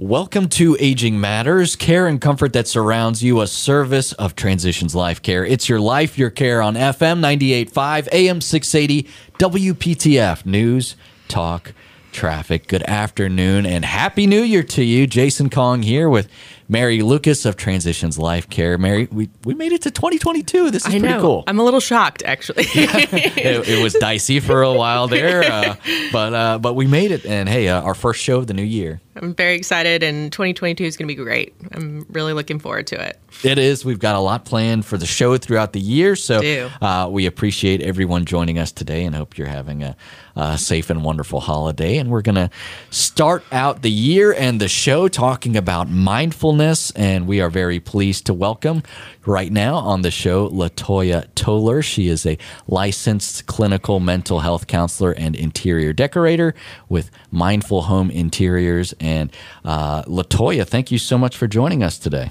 Welcome to Aging Matters, care and comfort that surrounds you, a service of Transitions Life Care. It's your life, your care on FM 98.5, AM 680, WPTF News, Talk, Traffic. Good afternoon and Happy New Year to you. Jason Kong here with Mary Lucas of Transitions Life Care. Mary, we, we made it to 2022. This is I pretty know. cool. I'm a little shocked, actually. it, it was dicey for a while there, uh, but uh, but we made it. And hey, uh, our first show of the new year. I'm very excited, and 2022 is going to be great. I'm really looking forward to it. It is. We've got a lot planned for the show throughout the year, so uh, we appreciate everyone joining us today, and hope you're having a, a safe and wonderful holiday. And we're gonna start out the year and the show talking about mindfulness, and we are very pleased to welcome right now on the show Latoya Toller. She is a licensed clinical mental health counselor and interior decorator with Mindful Home Interiors. And uh, Latoya, thank you so much for joining us today.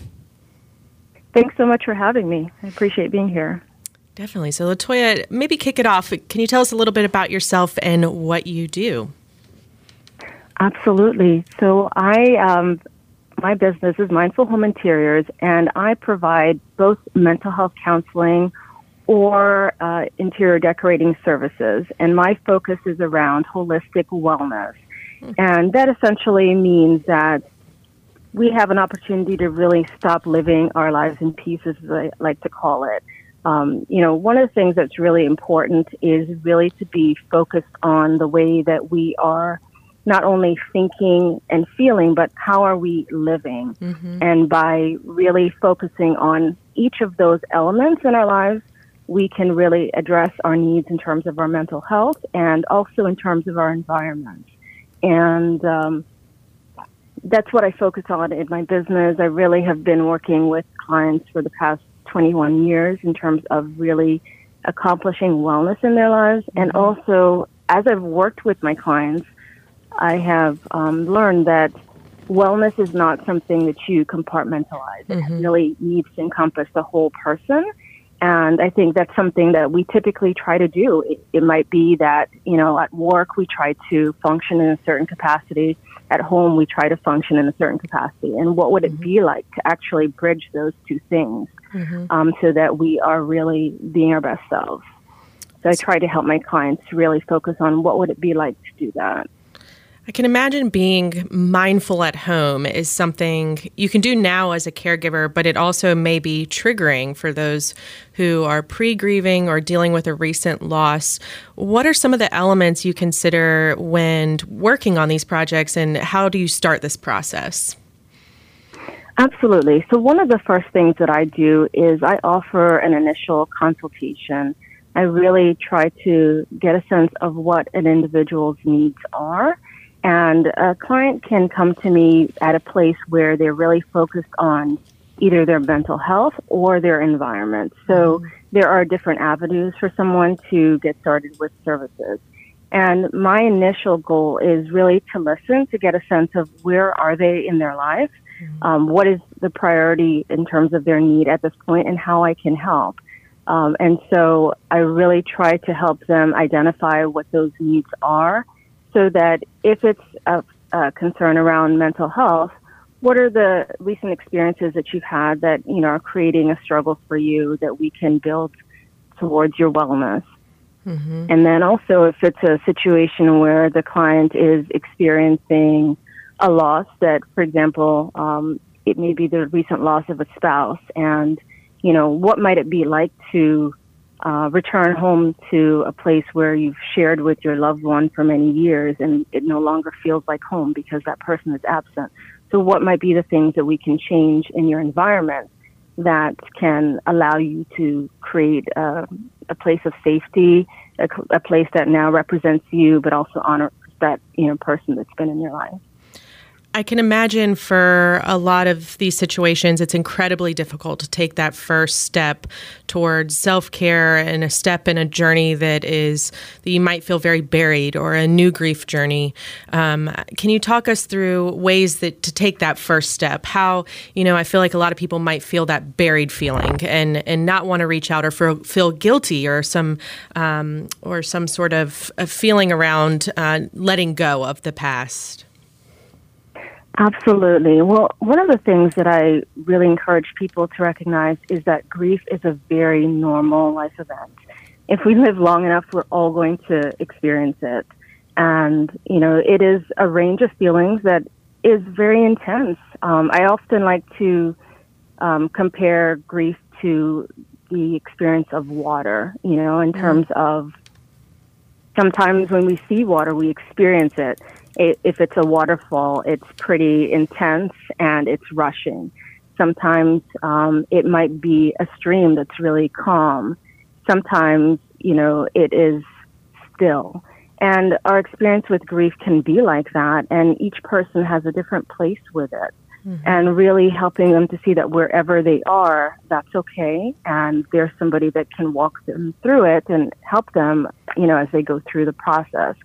Thanks so much for having me. I appreciate being here. Definitely. So, Latoya, maybe kick it off. Can you tell us a little bit about yourself and what you do? Absolutely. So I, um, my business is Mindful Home Interiors, and I provide both mental health counseling or uh, interior decorating services. And my focus is around holistic wellness, and that essentially means that we have an opportunity to really stop living our lives in pieces, as I like to call it. Um, you know, one of the things that's really important is really to be focused on the way that we are not only thinking and feeling, but how are we living? And by really focusing on each of those elements in our lives, we can really address our needs in terms of our mental health and also in terms of our environment. And um, that's what I focus on in my business. I really have been working with clients for the past 21 years in terms of really accomplishing wellness in their lives. And also, as I've worked with my clients, I have um, learned that wellness is not something that you compartmentalize. It really needs to encompass the whole person. And I think that's something that we typically try to do. It, it might be that, you know, at work we try to function in a certain capacity. At home we try to function in a certain capacity. And what would it be like to actually bridge those two things um, so that we are really being our best selves? So I try to help my clients really focus on what would it be like to do that. I can imagine being mindful at home is something you can do now as a caregiver, but it also may be triggering for those who are pre grieving or dealing with a recent loss. What are some of the elements you consider when working on these projects, and how do you start this process? Absolutely. So one of the first things that I do is I offer an initial consultation. I really try to get a sense of what an individual's needs are. And a client can come to me at a place where they're really focused on either their mental health or their environment. So there are different avenues for someone to get started with services. And my initial goal is really to listen to get a sense of where are they in their life, um, what is the priority in terms of their need at this point, and how I can help. Um, and so I really try to help them identify what those needs are so that if it's a, a concern around mental health, what are the recent experiences that you've had that, you know, are creating a struggle for you that we can build towards your wellness? And then also, if it's a situation where the client is experiencing a loss that, for example, um, it may be the recent loss of a spouse, and you know, what might it be like to uh, return home to a place where you've shared with your loved one for many years, and it no longer feels like home because that person is absent. So, what might be the things that we can change in your environment that can allow you to create a, a place of safety, a, a place that now represents you, but also honors that you know person that's been in your life. I can imagine for a lot of these situations, it's incredibly difficult to take that first step towards self care and a step in a journey that is that you might feel very buried or a new grief journey. Um, can you talk us through ways that to take that first step? How you know I feel like a lot of people might feel that buried feeling and and not want to reach out or feel, guilty or some um, or some sort of, of feeling around uh, letting go of the past. Absolutely. Well, one of the things that I really encourage people to recognize is that grief is a very normal life event. If we live long enough, we're all going to experience it. And, you know, it is a range of feelings that is very intense. Um, I often like to um, compare grief to the experience of water, you know, in mm. terms of sometimes when we see water, we experience it it, if it's a waterfall, it's pretty intense and it's rushing. Sometimes um, it might be a stream that's really calm. Sometimes, you know, it is still. And our experience with grief can be like that, and each person has a different place with it. Mm-hmm. And really helping them to see that wherever they are, that's okay, and there's somebody that can walk them through it and help them, you know, as they go through the process.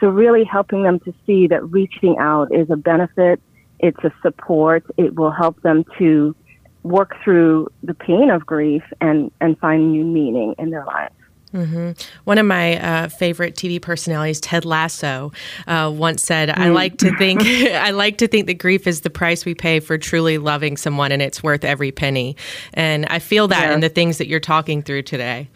So really helping them to see that reaching out is a benefit, it's a support, it will help them to work through the pain of grief and, and find new meaning in their lives. Mm-hmm. One of my uh, favorite TV personalities, Ted Lasso, uh, once said, "I mm. like to think I like to think that grief is the price we pay for truly loving someone, and it's worth every penny." And I feel that yeah. in the things that you're talking through today.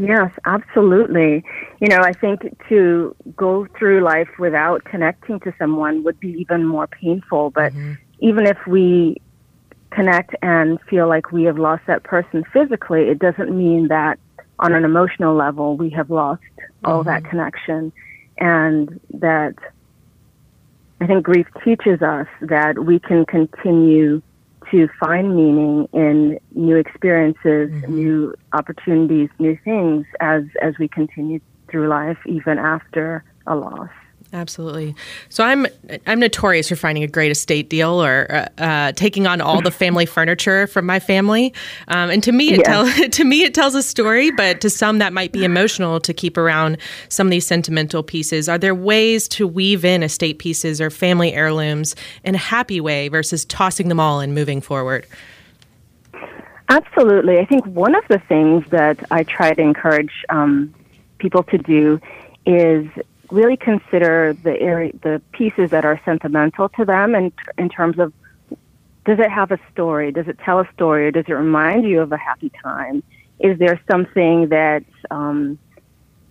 Yes, absolutely. You know, I think to go through life without connecting to someone would be even more painful. But mm-hmm. even if we connect and feel like we have lost that person physically, it doesn't mean that on an emotional level we have lost mm-hmm. all that connection. And that I think grief teaches us that we can continue to find meaning in new experiences, mm-hmm. new opportunities, new things as as we continue through life, even after a loss. Absolutely. So I'm I'm notorious for finding a great estate deal or uh, uh, taking on all the family furniture from my family. Um, and to me, it tells to me it tells a story, but to some that might be emotional to keep around some of these sentimental pieces. Are there ways to weave in estate pieces or family heirlooms in a happy way versus tossing them all and moving forward? Absolutely. I think one of the things that I try to encourage um, people to do is really consider the area, the pieces that are sentimental to them, and in terms of does it have a story? Does it tell a story? Or does it remind you of a happy time? Is there something that um,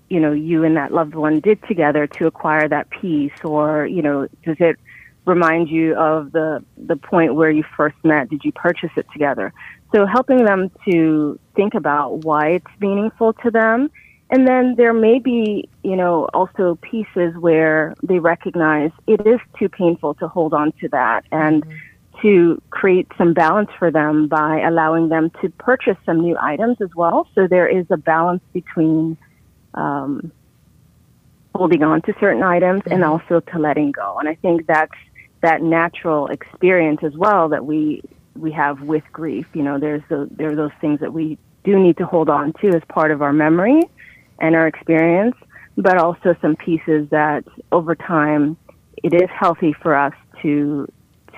you know you and that loved one did together to acquire that piece, or you know, does it remind you of the the point where you first met? Did you purchase it together? So helping them to think about why it's meaningful to them and then there may be, you know, also pieces where they recognize it is too painful to hold on to that and mm-hmm. to create some balance for them by allowing them to purchase some new items as well. So there is a balance between um, holding on to certain items mm-hmm. and also to letting go. And I think that's that natural experience as well that we we have with grief. You know, there's the, there are those things that we do need to hold on to as part of our memory and our experience, but also some pieces that over time it is healthy for us to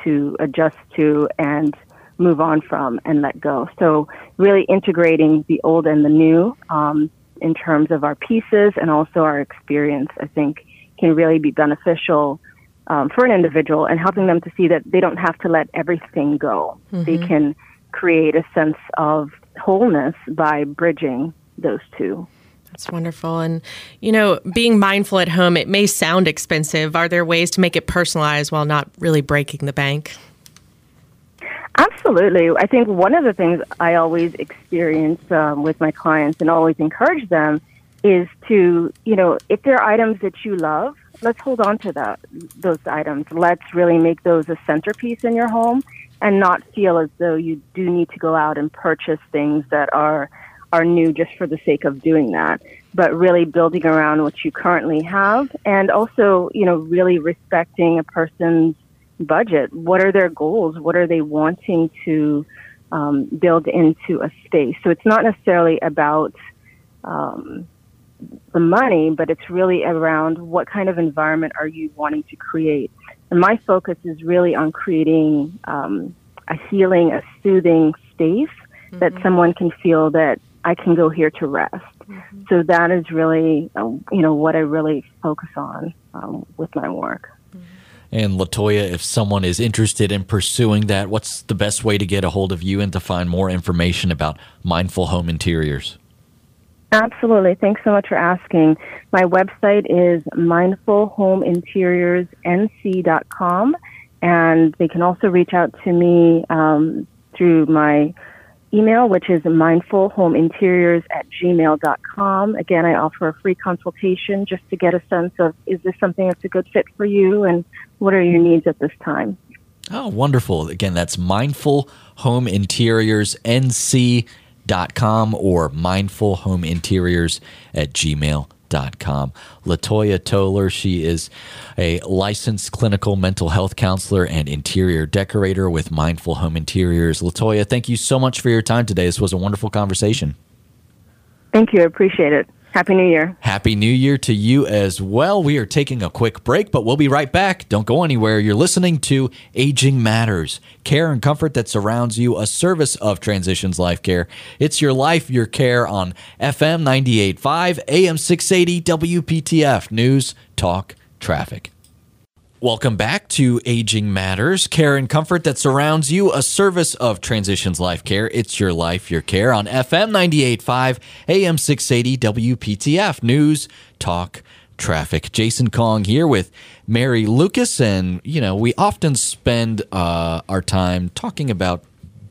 to adjust to and move on from and let go. So really integrating the old and the new um, in terms of our pieces and also our experience, I think can really be beneficial um, for an individual and helping them to see that they don't have to let everything go. Mm-hmm. They can create a sense of wholeness by bridging those two. That's wonderful. And, you know, being mindful at home, it may sound expensive. Are there ways to make it personalized while not really breaking the bank? Absolutely. I think one of the things I always experience um, with my clients and always encourage them is to, you know, if there are items that you love, let's hold on to that, those items. Let's really make those a centerpiece in your home and not feel as though you do need to go out and purchase things that are are new just for the sake of doing that, but really building around what you currently have and also, you know, really respecting a person's budget. What are their goals? What are they wanting to um, build into a space? So it's not necessarily about um, the money, but it's really around what kind of environment are you wanting to create. And my focus is really on creating um, a healing, a soothing space mm-hmm. that someone can feel that I can go here to rest. Mm-hmm. So that is really, uh, you know, what I really focus on um, with my work. And Latoya, if someone is interested in pursuing that, what's the best way to get a hold of you and to find more information about mindful home interiors? Absolutely. Thanks so much for asking. My website is mindfulhomeinteriorsnc.com, and they can also reach out to me um, through my email, which is mindfulhomeinteriors at gmail.com. Again, I offer a free consultation just to get a sense of is this something that's a good fit for you and what are your needs at this time. Oh, wonderful. Again, that's mindfulhomeinteriorsnc.com or mindfulhomeinteriors at gmail.com com. Latoya Toller, she is a licensed clinical mental health counselor and interior decorator with Mindful Home Interiors. Latoya, thank you so much for your time today. This was a wonderful conversation. Thank you. I appreciate it. Happy New Year. Happy New Year to you as well. We are taking a quick break, but we'll be right back. Don't go anywhere. You're listening to Aging Matters, care and comfort that surrounds you, a service of Transitions Life Care. It's your life, your care on FM 98.5, AM 680, WPTF, News, Talk, Traffic. Welcome back to Aging Matters, care and comfort that surrounds you, a service of Transitions Life Care. It's your life, your care on FM 98.5, AM 680, WPTF, News, Talk, Traffic. Jason Kong here with Mary Lucas, and you know, we often spend uh, our time talking about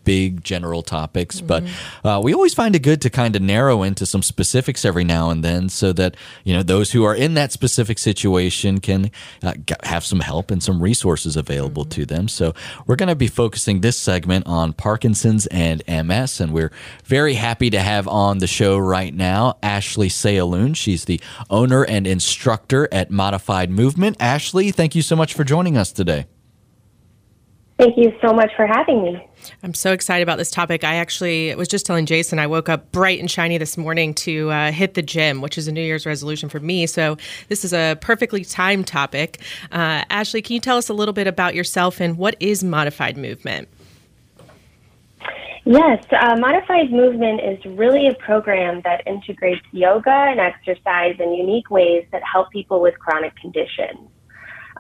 big general topics, mm-hmm. but uh, we always find it good to kind of narrow into some specifics every now and then so that, you know, those who are in that specific situation can uh, have some help and some resources available mm-hmm. to them. So we're going to be focusing this segment on Parkinson's and MS, and we're very happy to have on the show right now Ashley Sayaloon. She's the owner and instructor at Modified Movement. Ashley, thank you so much for joining us today. Thank you so much for having me. I'm so excited about this topic. I actually was just telling Jason I woke up bright and shiny this morning to uh, hit the gym, which is a New Year's resolution for me. So this is a perfectly timed topic. Uh, Ashley, can you tell us a little bit about yourself and what is modified movement? Yes, uh, modified movement is really a program that integrates yoga and exercise in unique ways that help people with chronic conditions.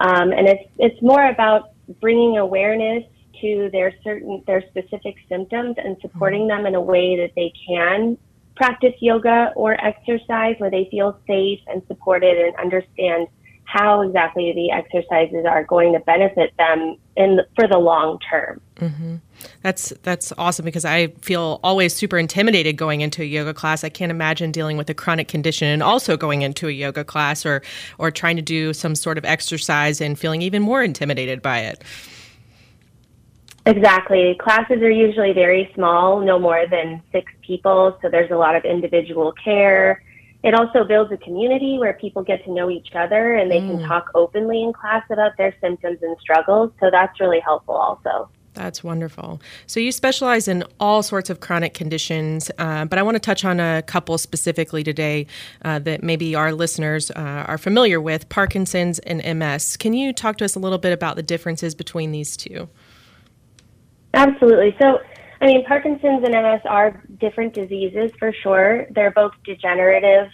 Um, and it's it's more about bringing awareness to their certain their specific symptoms and supporting mm-hmm. them in a way that they can practice yoga or exercise where they feel safe and supported and understand how exactly the exercises are going to benefit them in the, for the long term. Mm-hmm. That's that's awesome because I feel always super intimidated going into a yoga class. I can't imagine dealing with a chronic condition and also going into a yoga class or or trying to do some sort of exercise and feeling even more intimidated by it. Exactly. Classes are usually very small, no more than six people, so there's a lot of individual care. It also builds a community where people get to know each other and they mm. can talk openly in class about their symptoms and struggles, so that's really helpful also. That's wonderful. So you specialize in all sorts of chronic conditions, uh, but I want to touch on a couple specifically today uh, that maybe our listeners uh, are familiar with Parkinson's and MS. Can you talk to us a little bit about the differences between these two? Absolutely. So, I mean, Parkinson's and MS are different diseases for sure. They're both degenerative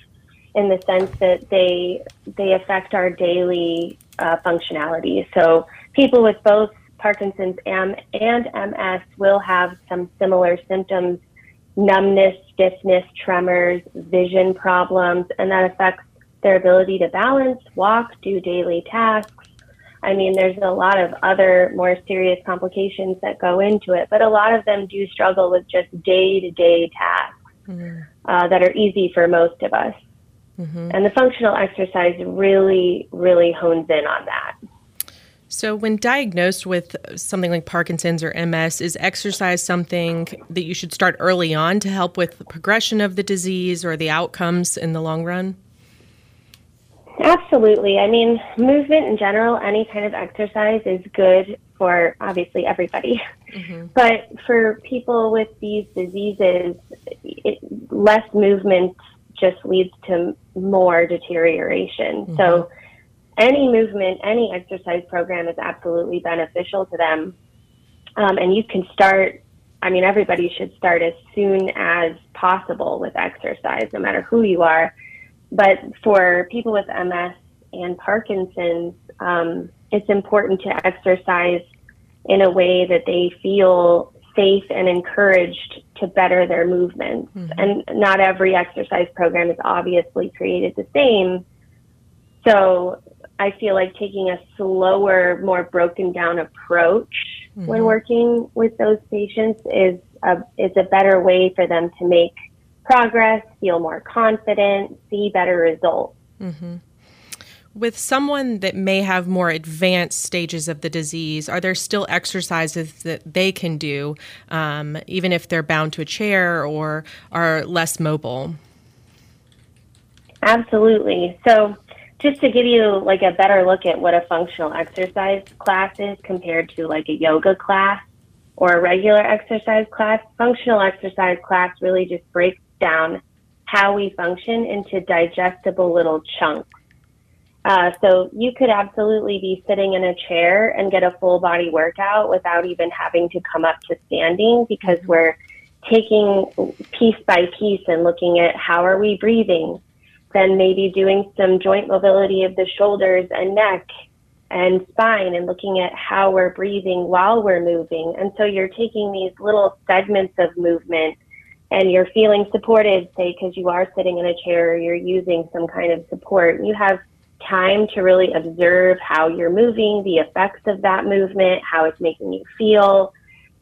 in the sense that they they affect our daily uh, functionality. So, people with both Parkinson's and, and MS will have some similar symptoms: numbness, stiffness, tremors, vision problems, and that affects their ability to balance, walk, do daily tasks I mean, there's a lot of other more serious complications that go into it, but a lot of them do struggle with just day to day tasks mm-hmm. uh, that are easy for most of us. Mm-hmm. And the functional exercise really, really hones in on that. So, when diagnosed with something like Parkinson's or MS, is exercise something that you should start early on to help with the progression of the disease or the outcomes in the long run? Absolutely. I mean, movement in general, any kind of exercise is good for obviously everybody. Mm-hmm. But for people with these diseases, it, less movement just leads to more deterioration. Mm-hmm. So, any movement, any exercise program is absolutely beneficial to them. Um, and you can start, I mean, everybody should start as soon as possible with exercise, no matter who you are but for people with MS and Parkinson's, um, it's important to exercise in a way that they feel safe and encouraged to better their movements. Mm-hmm. And not every exercise program is obviously created the same. So I feel like taking a slower, more broken down approach mm-hmm. when working with those patients is a, is a better way for them to make progress, feel more confident, see better results. Mm-hmm. With someone that may have more advanced stages of the disease, are there still exercises that they can do, um, even if they're bound to a chair or are less mobile? Absolutely. So, just to give you like a better look at what a functional exercise class is compared to like a yoga class or a regular exercise class, functional exercise class really just breaks down how we function into digestible little chunks. Uh, so you could absolutely be sitting in a chair and get a full body workout without even having to come up to standing because we're taking piece by piece and looking at how are we breathing, then maybe doing some joint mobility of the shoulders and neck and spine and looking at how we're breathing while we're moving. And so you're taking these little segments of movement and you're feeling supported, say, because you are sitting in a chair or you're using some kind of support. You have time to really observe how you're moving, the effects of that movement, how it's making you feel.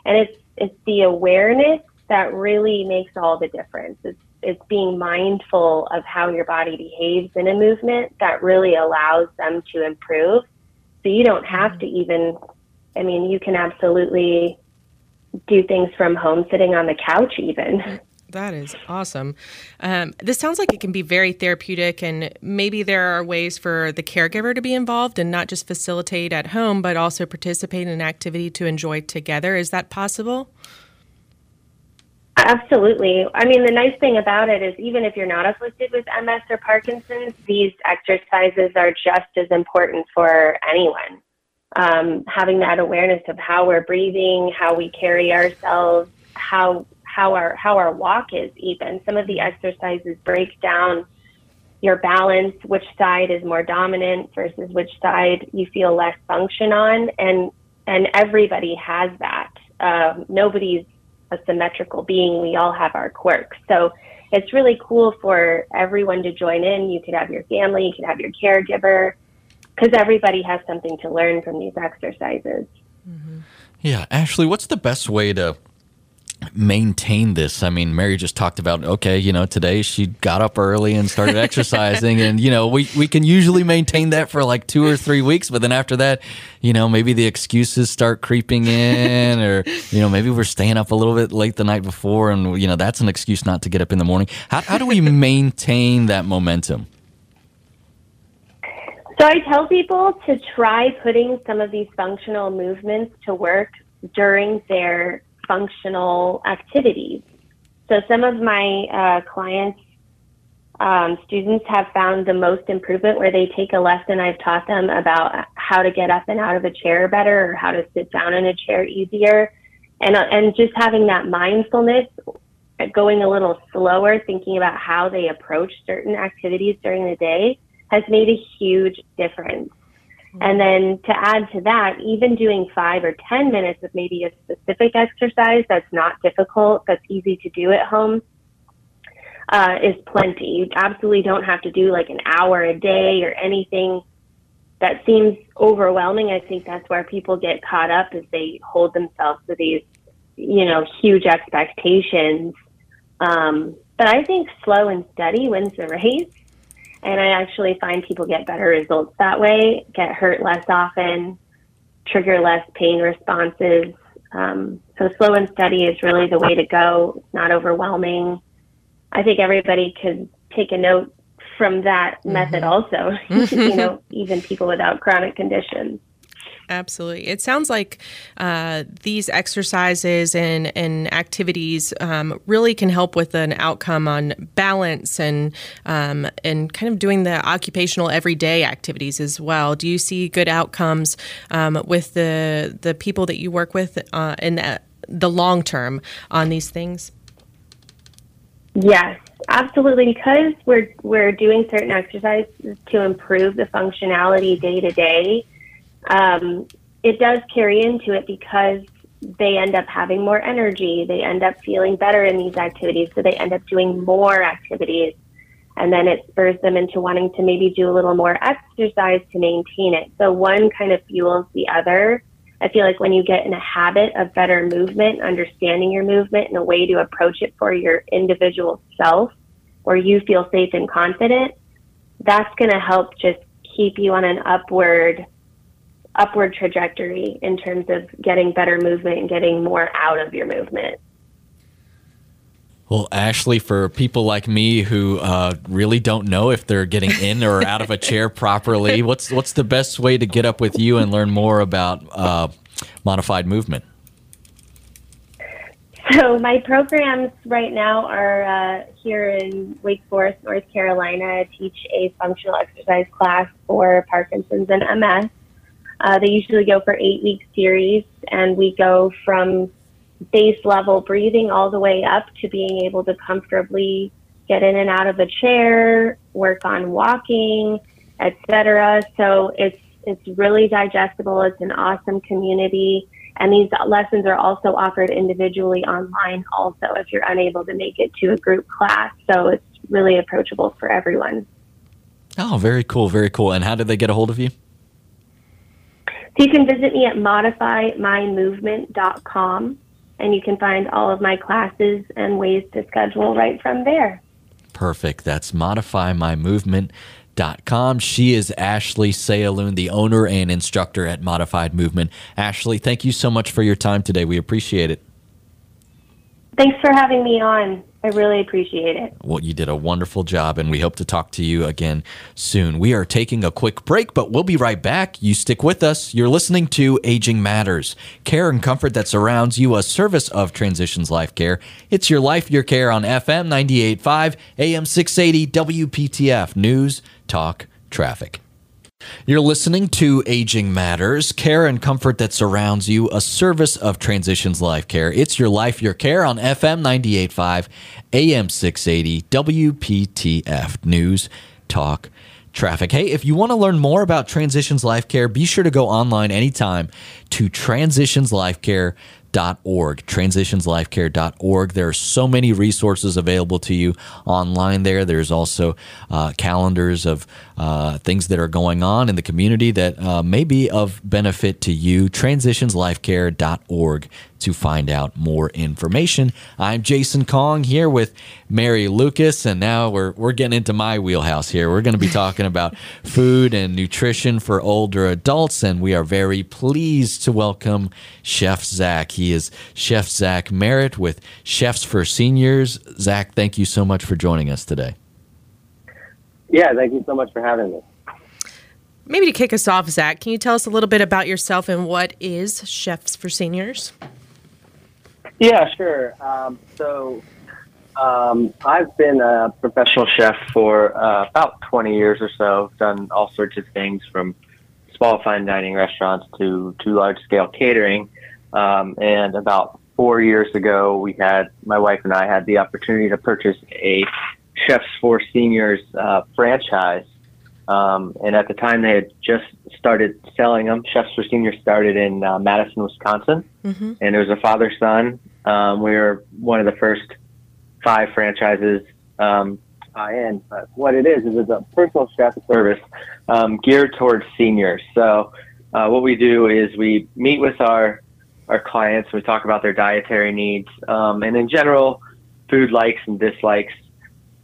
And it's, it's the awareness that really makes all the difference. It's, it's being mindful of how your body behaves in a movement that really allows them to improve. So you don't have mm-hmm. to even, I mean, you can absolutely do things from home sitting on the couch even. That is awesome. Um, this sounds like it can be very therapeutic, and maybe there are ways for the caregiver to be involved and not just facilitate at home, but also participate in an activity to enjoy together. Is that possible? Absolutely. I mean, the nice thing about it is even if you're not afflicted with MS or Parkinson's, these exercises are just as important for anyone. Um, having that awareness of how we're breathing, how we carry ourselves, how how our how our walk is even. Some of the exercises break down your balance, which side is more dominant versus which side you feel less function on, and and everybody has that. Um, nobody's a symmetrical being. We all have our quirks. So it's really cool for everyone to join in. You could have your family, you could have your caregiver, because everybody has something to learn from these exercises. Mm-hmm. Yeah, Ashley, what's the best way to maintain this? I mean, Mary just talked about okay, you know, today she got up early and started exercising, and you know, we we can usually maintain that for like two or three weeks, but then after that, you know, maybe the excuses start creeping in, or you know, maybe we're staying up a little bit late the night before, and you know, that's an excuse not to get up in the morning. How how do we maintain that momentum? So I tell people to try putting some of these functional movements to work during their functional activities. So some of my uh, clients, um, students have found the most improvement where they take a lesson I've taught them about how to get up and out of a chair better or how to sit down in a chair easier. And, uh, and just having that mindfulness, going a little slower, thinking about how they approach certain activities during the day has made a huge difference. And then to add to that, even doing five or 10 minutes of maybe a specific exercise that's not difficult, that's easy to do at home, uh, is plenty. You absolutely don't have to do like an hour a day or anything that seems overwhelming. I think that's where people get caught up is they hold themselves to these, you know, huge expectations. Um, but I think slow and steady wins the race. And I actually find people get better results that way, get hurt less often, trigger less pain responses. Um, so slow and steady is really the way to go. It's not overwhelming. I think everybody could take a note from that mm-hmm. method also, you know, even people without chronic conditions. Absolutely. It sounds like uh, these exercises and, and activities um, really can help with an outcome on balance and um, and kind of doing the occupational everyday activities as well. Do you see good outcomes um, with the the people that you work with uh, in the, the long term on these things? Yes, absolutely. Because we're we're doing certain exercises to improve the functionality day to day um, it does carry into it because they end up having more energy. They end up feeling better in these activities. So they end up doing more activities. And then it spurs them into wanting to maybe do a little more exercise to maintain it. So one kind of fuels the other. I feel like when you get in a habit of better movement, understanding your movement and a way to approach it for your individual self, where you feel safe and confident, that's going to help just keep you on an upward upward trajectory in terms of getting better movement and getting more out of your movement. Well, Ashley, for people like me who uh, really don't know if they're getting in or out of a chair properly, what's what's the best way to get up with you and learn more about uh, modified movement? So my programs right now are uh, here in Wake Forest, North Carolina. I teach a functional exercise class for Parkinson's and MS. Uh, they usually go for eight week series, and we go from base level breathing all the way up to being able to comfortably get in and out of a chair, work on walking, etc. So it's it's really digestible. It's an awesome community. And these lessons are also offered individually online also if you're unable to make it to a group class. So it's really approachable for everyone. Oh, very cool, very cool. And how did they get a hold of you? So you can visit me at modifymymovement.com and you can find all of my classes and ways to schedule right from there. Perfect. That's modifymymovement.com. She is Ashley Sayaloon, the owner and instructor at Modified Movement. Ashley, thank you so much for your time today. We appreciate it. Thanks for having me on. I really appreciate it. Well, you did a wonderful job, and we hope to talk to you again soon. We are taking a quick break, but we'll be right back. You stick with us. You're listening to Aging Matters, care and comfort that surrounds you, a service of Transitions Life Care. It's your life, your care on FM 98.5, AM 680, WPTF News, Talk, Traffic. You're listening to Aging Matters, care and comfort that surrounds you, a service of Transitions Life Care. It's your life, your care on FM 98.5, AM 680, WPTF News, Talk, Traffic. Hey, if you want to learn more about Transitions Life Care, be sure to go online anytime to transitionslifecare.com transitionslifecare.org, transitionslifecare.org. There are so many resources available to you online there. There's also uh, calendars of uh, things that are going on in the community that uh, may be of benefit to you. Transitionslifecare.org to find out more information. I'm Jason Kong here with Mary Lucas, and now we're, we're getting into my wheelhouse here. We're going to be talking about food and nutrition for older adults, and we are very pleased to welcome Chef Zach. He is Chef Zach Merritt with Chefs for Seniors. Zach, thank you so much for joining us today. Yeah, thank you so much for having me. Maybe to kick us off, Zach, can you tell us a little bit about yourself and what is Chefs for Seniors? Yeah, sure. Um, so um, I've been a professional chef for uh, about 20 years or so. Done all sorts of things from small fine dining restaurants to, to large scale catering. Um, and about four years ago, we had my wife and I had the opportunity to purchase a Chefs for Seniors uh, franchise. Um, and at the time, they had just started selling them. Chefs for Seniors started in uh, Madison, Wisconsin, mm-hmm. and it was a father son. Um, we were one of the first five franchises um, in. But what it is is it's a personal chef service um, geared towards seniors. So uh, what we do is we meet with our our clients. We talk about their dietary needs, um, and in general, food likes and dislikes.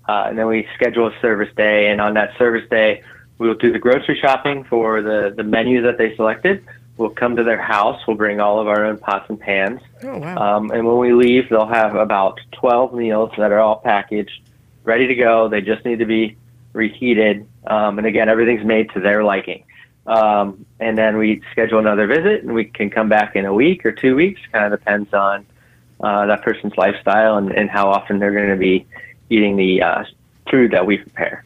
Uh, and then we schedule a service day, and on that service day, we will do the grocery shopping for the, the menu that they selected. We'll come to their house. We'll bring all of our own pots and pans. Oh, wow. Um, and when we leave, they'll have about 12 meals that are all packaged, ready to go. They just need to be reheated. Um, and again, everything's made to their liking. Um, and then we schedule another visit, and we can come back in a week or two weeks. Kind of depends on uh, that person's lifestyle and, and how often they're going to be eating the uh, food that we prepare.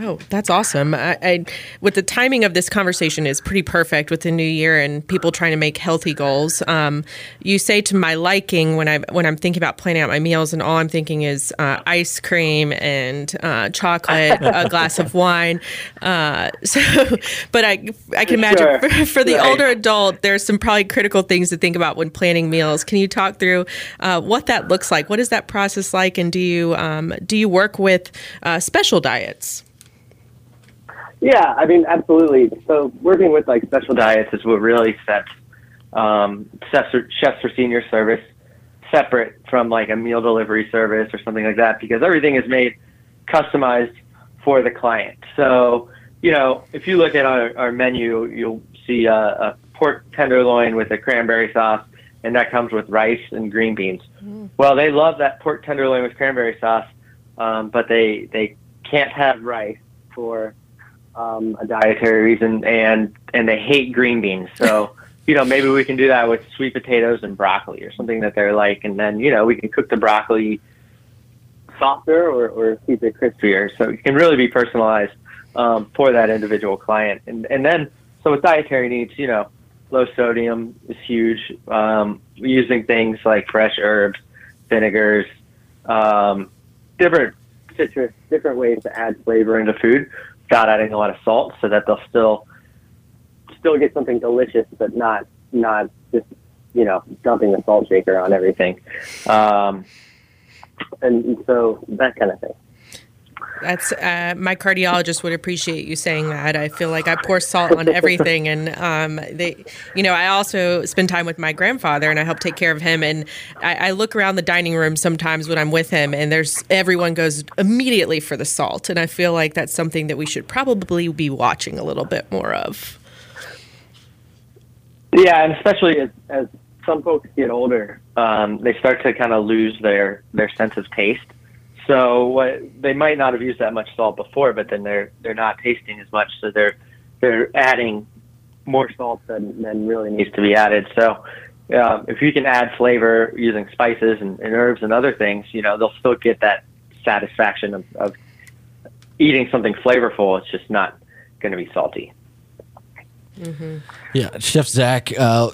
Oh, that's awesome! I, I, with the timing of this conversation is pretty perfect with the new year and people trying to make healthy goals. Um, you say to my liking when I when I'm thinking about planning out my meals, and all I'm thinking is uh, ice cream and uh, chocolate, a glass of wine. Uh, so, but I I can imagine sure. for, for, the right. older adult, there's some probably critical things to think about when planning meals. Can you talk through uh, what that looks like? What is that process like, and do you um, do you work with uh, special diets? Yeah, I mean, absolutely. So working with like special diets is what really sets um, chefs, for, chefs for senior service separate from like a meal delivery service or something like that because everything is made customized for the client. So, you know, if you look at our, our menu, you'll see a, a pork tenderloin with a cranberry sauce, and that comes with rice and green beans. Mm. Well, they love that pork tenderloin with cranberry sauce, um, but they they can't have rice for um, a dietary reason, and and they hate green beans. So you know maybe we can do that with sweet potatoes and broccoli or something that they're like, and then you know we can cook the broccoli softer or, or keep it crispier. So it can really be personalized um, for that individual client. And and then so with dietary needs, you know, low sodium is huge. Um, using things like fresh herbs, vinegars, um, different citrus, different ways to add flavor into food without adding a lot of salt, so that they'll still still get something delicious, but not not just you know dumping the salt shaker on everything, um, and so that kind of thing. That's uh, my cardiologist would appreciate you saying that. I feel like I pour salt on everything, and um, they, you know, I also spend time with my grandfather, and I help take care of him. And I, I, look around the dining room sometimes when I'm with him, and there's everyone goes immediately for the salt, and I feel like that's something that we should probably be watching a little bit more of. Yeah, and especially as, as some folks get older, um, they start to kind of lose their their sense of taste so what they might not have used that much salt before, but then they're they're not tasting as much, so they're they're adding more salt than than really needs to be added. So um, if you can add flavor using spices and, and, herbs and other things, you know they'll still get that satisfaction of, of eating something flavorful. It's just not going to be salty. Mm-hmm. Yeah, Chef Zach, uh,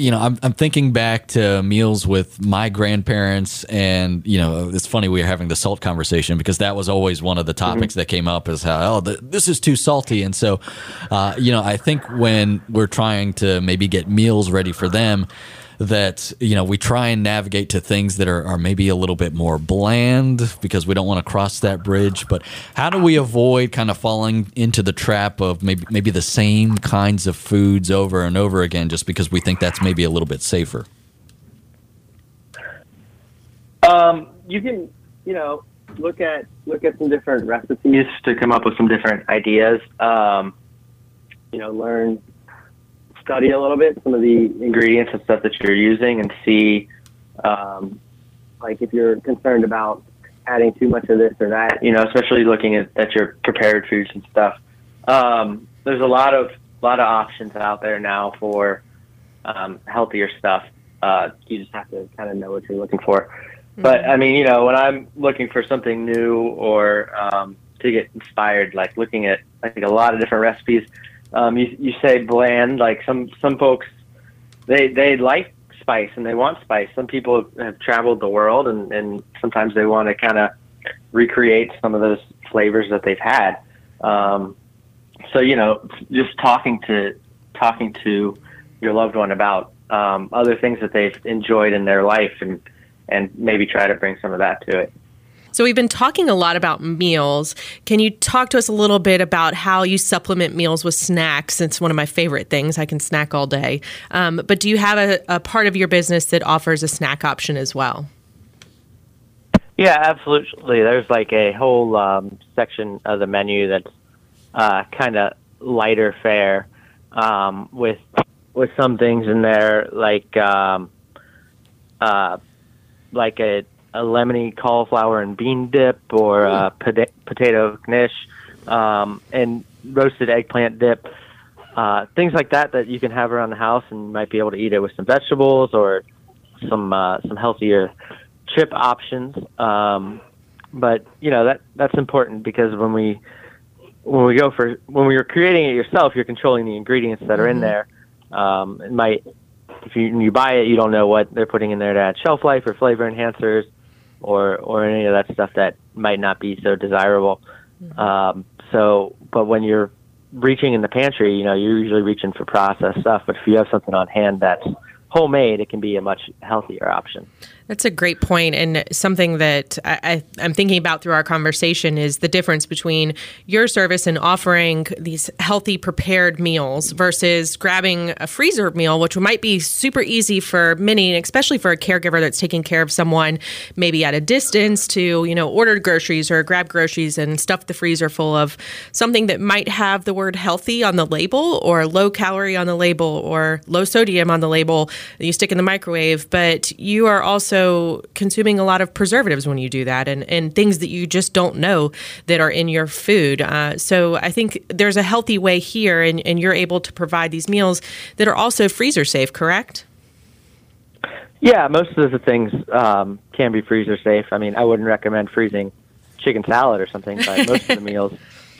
you know, I'm, I'm thinking back to meals with my grandparents, and you know, it's funny we are having the salt conversation because that was always one of the topics mm-hmm. that came up is how oh the, this is too salty, and so, uh, you know, I think when we're trying to maybe get meals ready for them, that you know we try and navigate to things that are, are maybe a little bit more bland because we don't want to cross that bridge. But how do we avoid kind of falling into the trap of maybe maybe the same kinds of foods over and over again just because we think that's maybe a little bit safer? Um, you can you know look at look at some different recipes to come up with some different ideas. Um, you know learn study a little bit some of the ingredients and stuff that you're using and see um, like if you're concerned about adding too much of this or that, you know, especially looking at, at your prepared foods and stuff. Um, there's a lot of lot of options out there now for um, healthier stuff. Uh, you just have to kind of know what you're looking for. Mm-hmm. But I mean, you know, when I'm looking for something new or um, to get inspired, like looking at I think a lot of different recipes, um, you you say bland. Like some some folks, they they like spice and they want spice. Some people have traveled the world and and sometimes they want to kind of recreate some of those flavors that they've had. Um, so you know, just talking to talking to your loved one about um, other things that they've enjoyed in their life and and maybe try to bring some of that to it. So, we've been talking a lot about meals. Can you talk to us a little bit about how you supplement meals with snacks? It's one of my favorite things. I can snack all day. Um, but do you have a, a, part of your business that offers a snack option as well? Yeah, absolutely. There's like a whole um, section of the menu that's uh, kind of lighter fare um, with with some things in there like um, uh, like a a lemony cauliflower and bean dip or a pota- potato knish um, and roasted eggplant dip. Uh, things like that that you can have around the house and you might be able to eat it with some vegetables or some uh, some healthier chip options. Um, but you know that that's important because when we when we go for when you're creating it yourself, you're controlling the ingredients that are in there. Um, it might if you you buy it, you don't know what they're putting in there to add shelf life or flavor enhancers, or or any of that stuff that might not be so desirable. Um, so, but when you're reaching in the pantry, you know, you're usually reaching for processed stuff. But if you have something on hand that's homemade, it can be a much healthier option. That's a great point, and something that I, am thinking about through our conversation is the difference between your service and offering these healthy prepared meals versus grabbing a freezer meal, which might be super easy for many, and especially for a caregiver that's taking care of someone maybe at a distance to you know order groceries or grab groceries and stuff the freezer full of something that might have the word healthy on the label or low calorie on the label or low sodium on the label you stick in the microwave, but you are also consuming a lot of preservatives when you do that and, and things that you just don't know that are in your food. Uh, so I think there's a healthy way here, and, and you're able to provide these meals that are also freezer safe, correct? Yeah, most of the things um, can be freezer safe. I mean, I wouldn't recommend freezing chicken salad or something, but most of the meals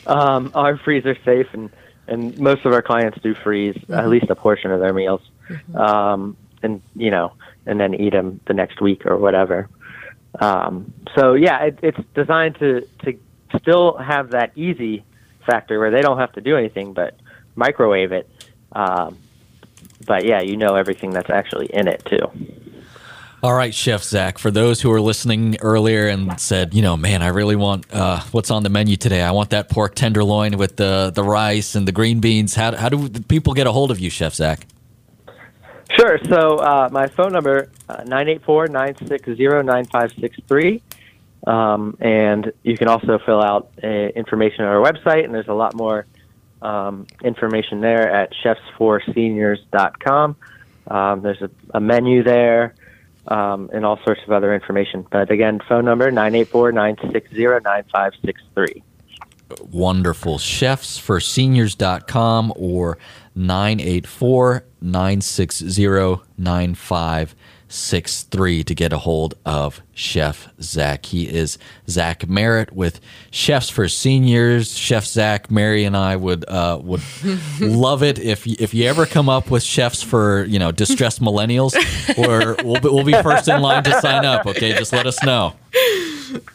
um, are freezer safe, and and most of our clients do freeze mm-hmm. at least a portion of their meals. Mm-hmm. Um, and you know, and then eat them the next week or whatever. Um, so yeah, it, it's designed to to still have that easy factor where they don't have to do anything but microwave it. Um, but yeah, you know everything that's actually in it too. All right, Chef Zach. For those who were listening earlier and said, you know, man, I really want uh, what's on the menu today. I want that pork tenderloin with the the rice and the green beans. How how do people get a hold of you, Chef Zach? Sure. So uh, my phone number uh, nine eight four nine six zero nine five six three, um, and you can also fill out uh, information on our website, and there's a lot more um, information there at chefsforseniors.com. Um, there's a, a menu there um, and all sorts of other information. But again, phone number nine eight four nine six zero nine five six three. Wonderful. Chefsforseniors.com or 984 960 9563 to get a hold of Chef Zach. He is Zach Merritt with Chefs for Seniors. Chef Zach, Mary, and I would uh, would love it if if you ever come up with chefs for you know distressed millennials, or we'll be, we'll be first in line to sign up. Okay, just let us know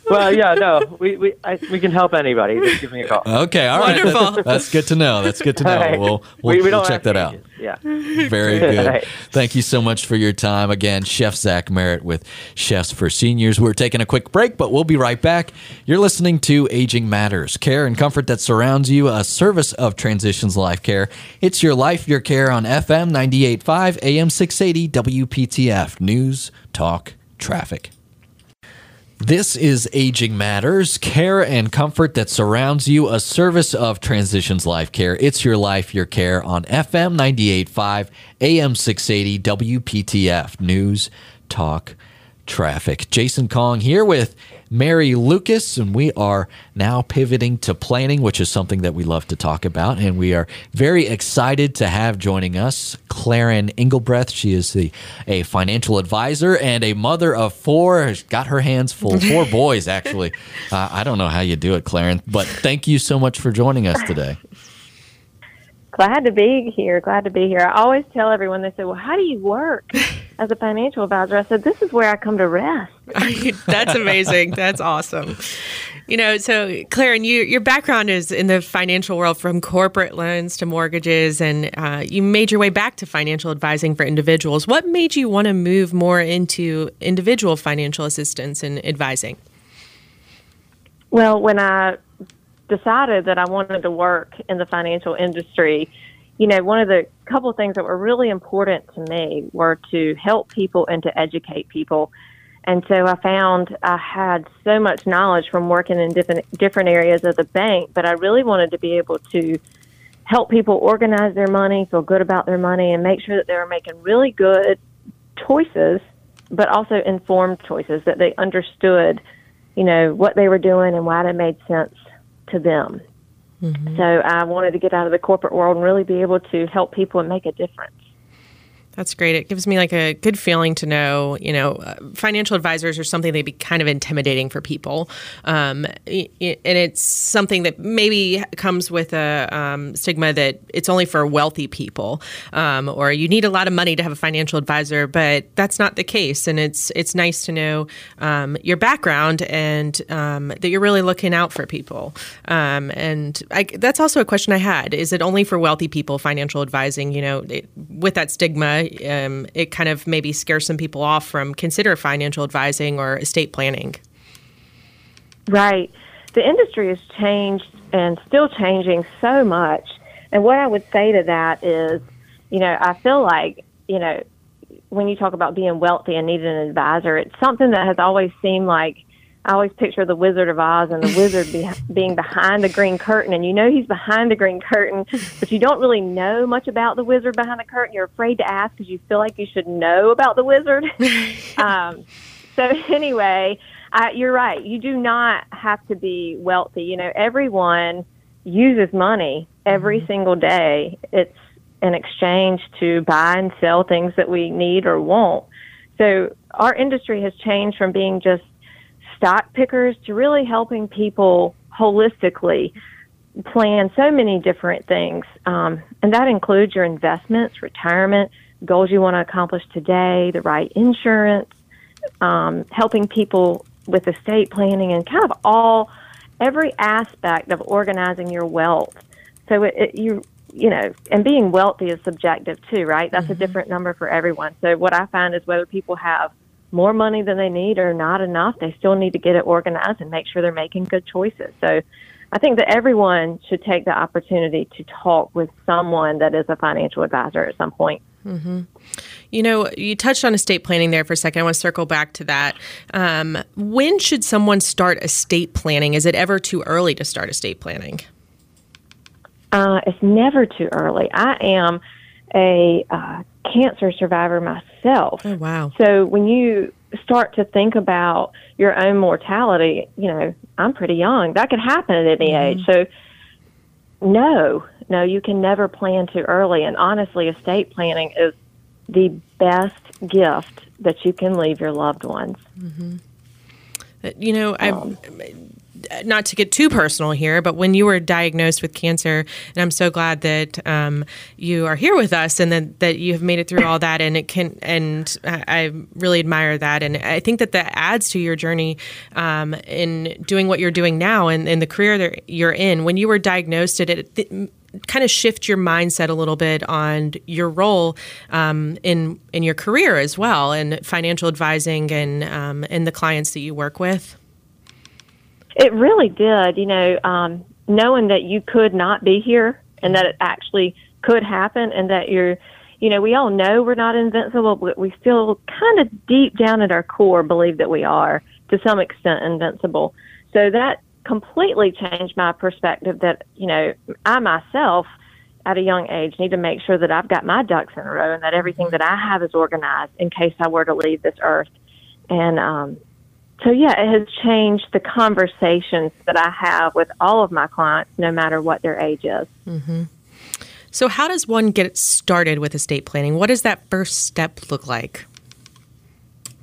well, yeah, no, we we I, we can help anybody. Just give me a call. Okay, all right. Wonderful. That's, that's good to know. That's good to know. Right. We'll we'll, we, we we'll check that out. Yeah. Very good. right. Thank you so much for your time. Again, Chef Zach Merritt with Chefs for Seniors. We're taking a quick break, but we'll be right back. You're listening to Aging Matters, care and comfort that surrounds you, a service of Transitions Life Care. It's your life, your care on FM 98.5, AM 680, WPTF, News, Talk, Traffic. This is Aging Matters, care and comfort that surrounds you, a service of Transitions Life Care. It's your life, your care on FM 98.5, AM 680, WPTF, News, Talk, Traffic. Jason Kong here with Mary Lucas, and we are now pivoting to planning, which is something that we love to talk about. And we are very excited to have joining us Claren Engelbrecht. She is the a financial advisor and a mother of four. has Got her hands full, four boys actually. Uh, I don't know how you do it, Claren, but thank you so much for joining us today. Glad to be here. Glad to be here. I always tell everyone, they say, well, how do you work as a financial advisor? I said, this is where I come to rest. That's amazing. That's awesome. You know, so Claren, you, your background is in the financial world from corporate loans to mortgages, and uh, you made your way back to financial advising for individuals. What made you want to move more into individual financial assistance and advising? Well, when I decided that I wanted to work in the financial industry, you know, one of the couple of things that were really important to me were to help people and to educate people. And so I found I had so much knowledge from working in different different areas of the bank, but I really wanted to be able to help people organize their money, feel good about their money, and make sure that they were making really good choices, but also informed choices that they understood, you know, what they were doing and why it made sense to them. Mm-hmm. So I wanted to get out of the corporate world and really be able to help people and make a difference. That's great. It gives me like a good feeling to know, you know, uh, financial advisors are something they'd be kind of intimidating for people, um, and it's something that maybe comes with a um, stigma that it's only for wealthy people, um, or you need a lot of money to have a financial advisor. But that's not the case, and it's it's nice to know um, your background and um, that you're really looking out for people. Um, and I, that's also a question I had: Is it only for wealthy people financial advising? You know, it, with that stigma um, it kind of maybe scares some people off from consider financial advising or estate planning. Right. The industry has changed and still changing so much. And what I would say to that is, you know, I feel like, you know, when you talk about being wealthy and needing an advisor, it's something that has always seemed like I always picture the Wizard of Oz and the wizard be, being behind the green curtain, and you know he's behind the green curtain, but you don't really know much about the wizard behind the curtain. You're afraid to ask because you feel like you should know about the wizard. um, so anyway, I, you're right. You do not have to be wealthy. You know, everyone uses money every mm-hmm. single day. It's an exchange to buy and sell things that we need or want. So our industry has changed from being just stock pickers to really helping people holistically plan so many different things. Um, and that includes your investments, retirement, goals you want to accomplish today, the right insurance, um, helping people with estate planning, and kind of all every aspect of organizing your wealth. So it, it, you you know, and being wealthy is subjective too, right? That's mm-hmm. a different number for everyone. So what I find is whether people have more money than they need or not enough, they still need to get it organized and make sure they're making good choices. So I think that everyone should take the opportunity to talk with someone that is a financial advisor at some point. Mm-hmm. You know, you touched on estate planning there for a second. I want to circle back to that. Um, when should someone start estate planning? Is it ever too early to start estate planning? Uh, it's never too early. I am a uh, cancer survivor myself. Oh, wow. So when you start to think about your own mortality, you know, I'm pretty young. That could happen at any mm-hmm. age. So, no, no, you can never plan too early. And honestly, estate planning is the best gift that you can leave your loved ones. Mm-hmm. You know, um, I not to get too personal here, but when you were diagnosed with cancer, and I'm so glad that um, you are here with us and that, that you have made it through all that, and it can, and I really admire that, and I think that that adds to your journey um, in doing what you're doing now and in the career that you're in. When you were diagnosed, it th- kind of shift your mindset a little bit on your role um, in in your career as well, and financial advising and um, and the clients that you work with? It really did. You know, um, knowing that you could not be here and that it actually could happen and that you're, you know, we all know we're not invincible, but we still kind of deep down at our core believe that we are to some extent invincible. So that completely changed my perspective that, you know, I myself at a young age need to make sure that I've got my ducks in a row and that everything that I have is organized in case I were to leave this earth. And um, so yeah, it has changed the conversations that I have with all of my clients, no matter what their age is. Mm-hmm. So, how does one get started with estate planning? What does that first step look like?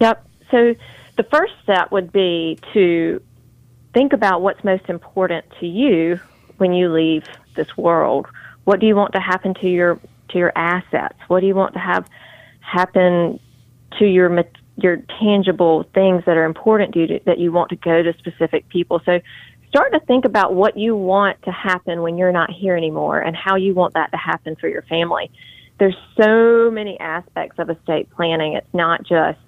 Yep. So, the first step would be to think about what's most important to you when you leave this world. What do you want to happen to your to your assets? What do you want to have happen to your your tangible things that are important to you to, that you want to go to specific people. So start to think about what you want to happen when you're not here anymore and how you want that to happen for your family. There's so many aspects of estate planning. It's not just,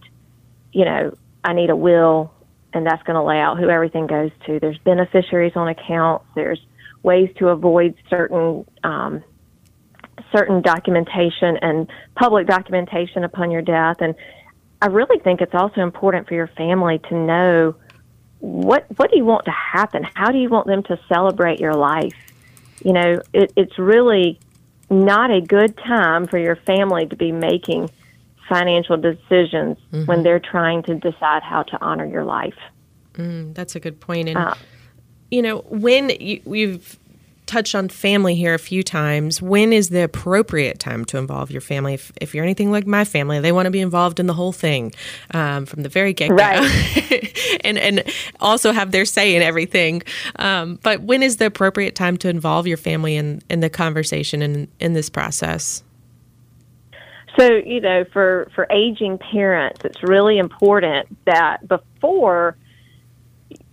you know, I need a will and that's going to lay out who everything goes to. There's beneficiaries on accounts. There's ways to avoid certain um, certain documentation and public documentation upon your death. And I really think it's also important for your family to know what what do you want to happen? How do you want them to celebrate your life? You know, it, it's really not a good time for your family to be making financial decisions mm-hmm. when they're trying to decide how to honor your life. Mm, that's a good point. And uh, you know, when you, you've touched on family here a few times. When is the appropriate time to involve your family? If, if you're anything like my family, they want to be involved in the whole thing um, from the very get go, right. and and also have their say in everything. Um, but when is the appropriate time to involve your family in in the conversation and in this process? So you know, for for aging parents, it's really important that before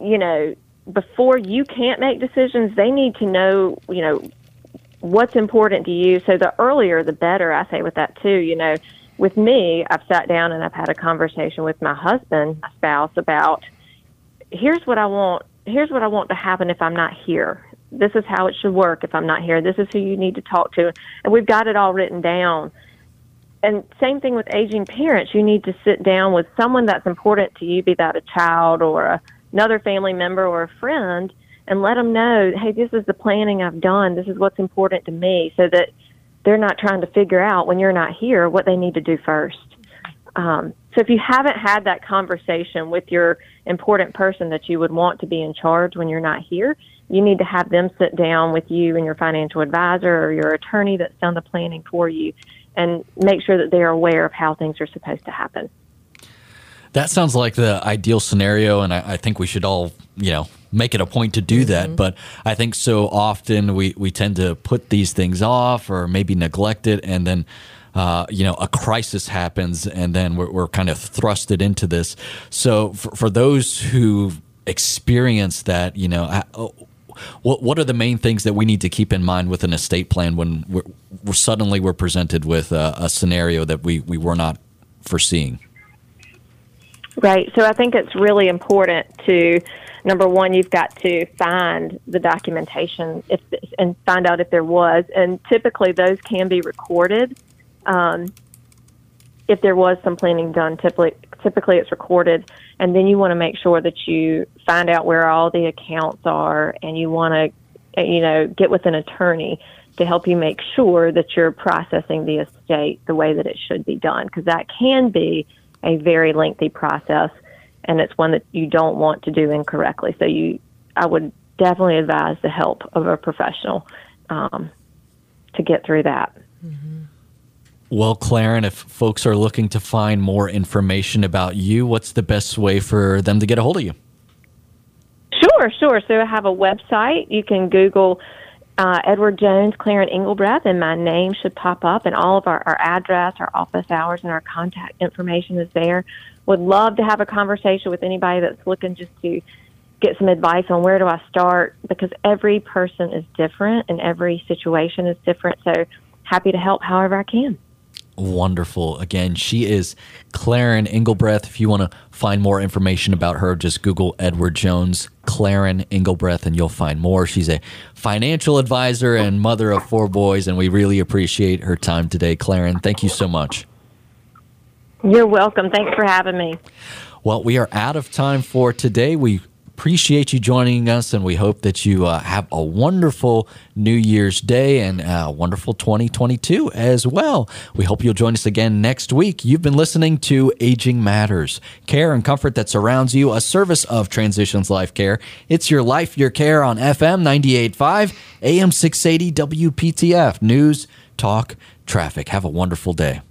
you know before you can't make decisions, they need to know, you know, what's important to you. So the earlier, the better. I say with that too. You know, with me, I've sat down and I've had a conversation with my husband, my spouse, about here's what I want. Here's what I want to happen if I'm not here. This is how it should work if I'm not here. This is who you need to talk to, and we've got it all written down. And same thing with aging parents. You need to sit down with someone that's important to you, be that a child or a another family member or a friend and let them know, hey, this is the planning I've done. This is what's important to me, so that they're not trying to figure out when you're not here what they need to do first. Um, so if you haven't had that conversation with your important person that you would want to be in charge when you're not here, you need to have them sit down with you and your financial advisor or your attorney that's done the planning for you and make sure that they're aware of how things are supposed to happen. That sounds like the ideal scenario, and I, I, think we should all, you know, make it a point to do mm-hmm. that. But I think so often we, we tend to put these things off or maybe neglect it, and then, uh, you know, a crisis happens, and then we're, we're kind of thrusted into this. So for, for those who experience that, you know, oh, what what are the main things that we need to keep in mind with an estate plan when we're, we're suddenly we're presented with a, a scenario that we, we were not foreseeing? Right. So I think it's really important to number one, you've got to find the documentation if and find out if there was, and typically those can be recorded. Um, if there was some planning done, typically typically it's recorded, and then you want to make sure that you find out where all the accounts are, and you want to, you know, get with an attorney to help you make sure that you're processing the estate the way that it should be done, because that can be a very lengthy process, and it's one that you don't want to do incorrectly. So you, I would definitely advise the help of a professional um, to get through that. Mm-hmm. Well, Claren, if folks are looking to find more information about you, what's the best way for them to get a hold of you? Sure, sure. So I have a website. You can Google uh, Edward Jones, Claren Engelbreth, and my name should pop up, and all of our, our address, our office hours, and our contact information is there. Would love to have a conversation with anybody that's looking just to get some advice on where do I start because every person is different and every situation is different. So happy to help however I can wonderful. Again, she is Claren Engelbreth. If you want to find more information about her, just Google Edward Jones, Claren Engelbreth, and you'll find more. She's a financial advisor and mother of four boys, and we really appreciate her time today. Claren, thank you so much. You're welcome. Thanks for having me. Well, we are out of time for today. We appreciate you joining us, and we hope that you uh, have a wonderful New Year's Day and a wonderful 2022 as well. We hope you'll join us again next week. You've been listening to Aging Matters, care and comfort that surrounds you, a service of Transitions Life Care. It's your life, your care on FM 98.5, AM 680 WPTF. News, talk, traffic. Have a wonderful day.